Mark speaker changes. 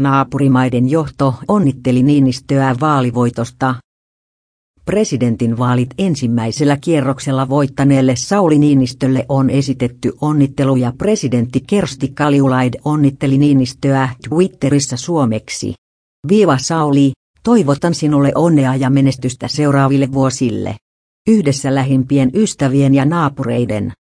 Speaker 1: Naapurimaiden johto onnitteli Niinistöä vaalivoitosta. Presidentinvaalit ensimmäisellä kierroksella voittaneelle Sauli Niinistölle on esitetty onnitteluja presidentti Kersti Kaljulaid onnitteli Niinistöä Twitterissä suomeksi. Viiva Sauli, toivotan sinulle onnea ja menestystä seuraaville vuosille. Yhdessä lähimpien ystävien ja naapureiden.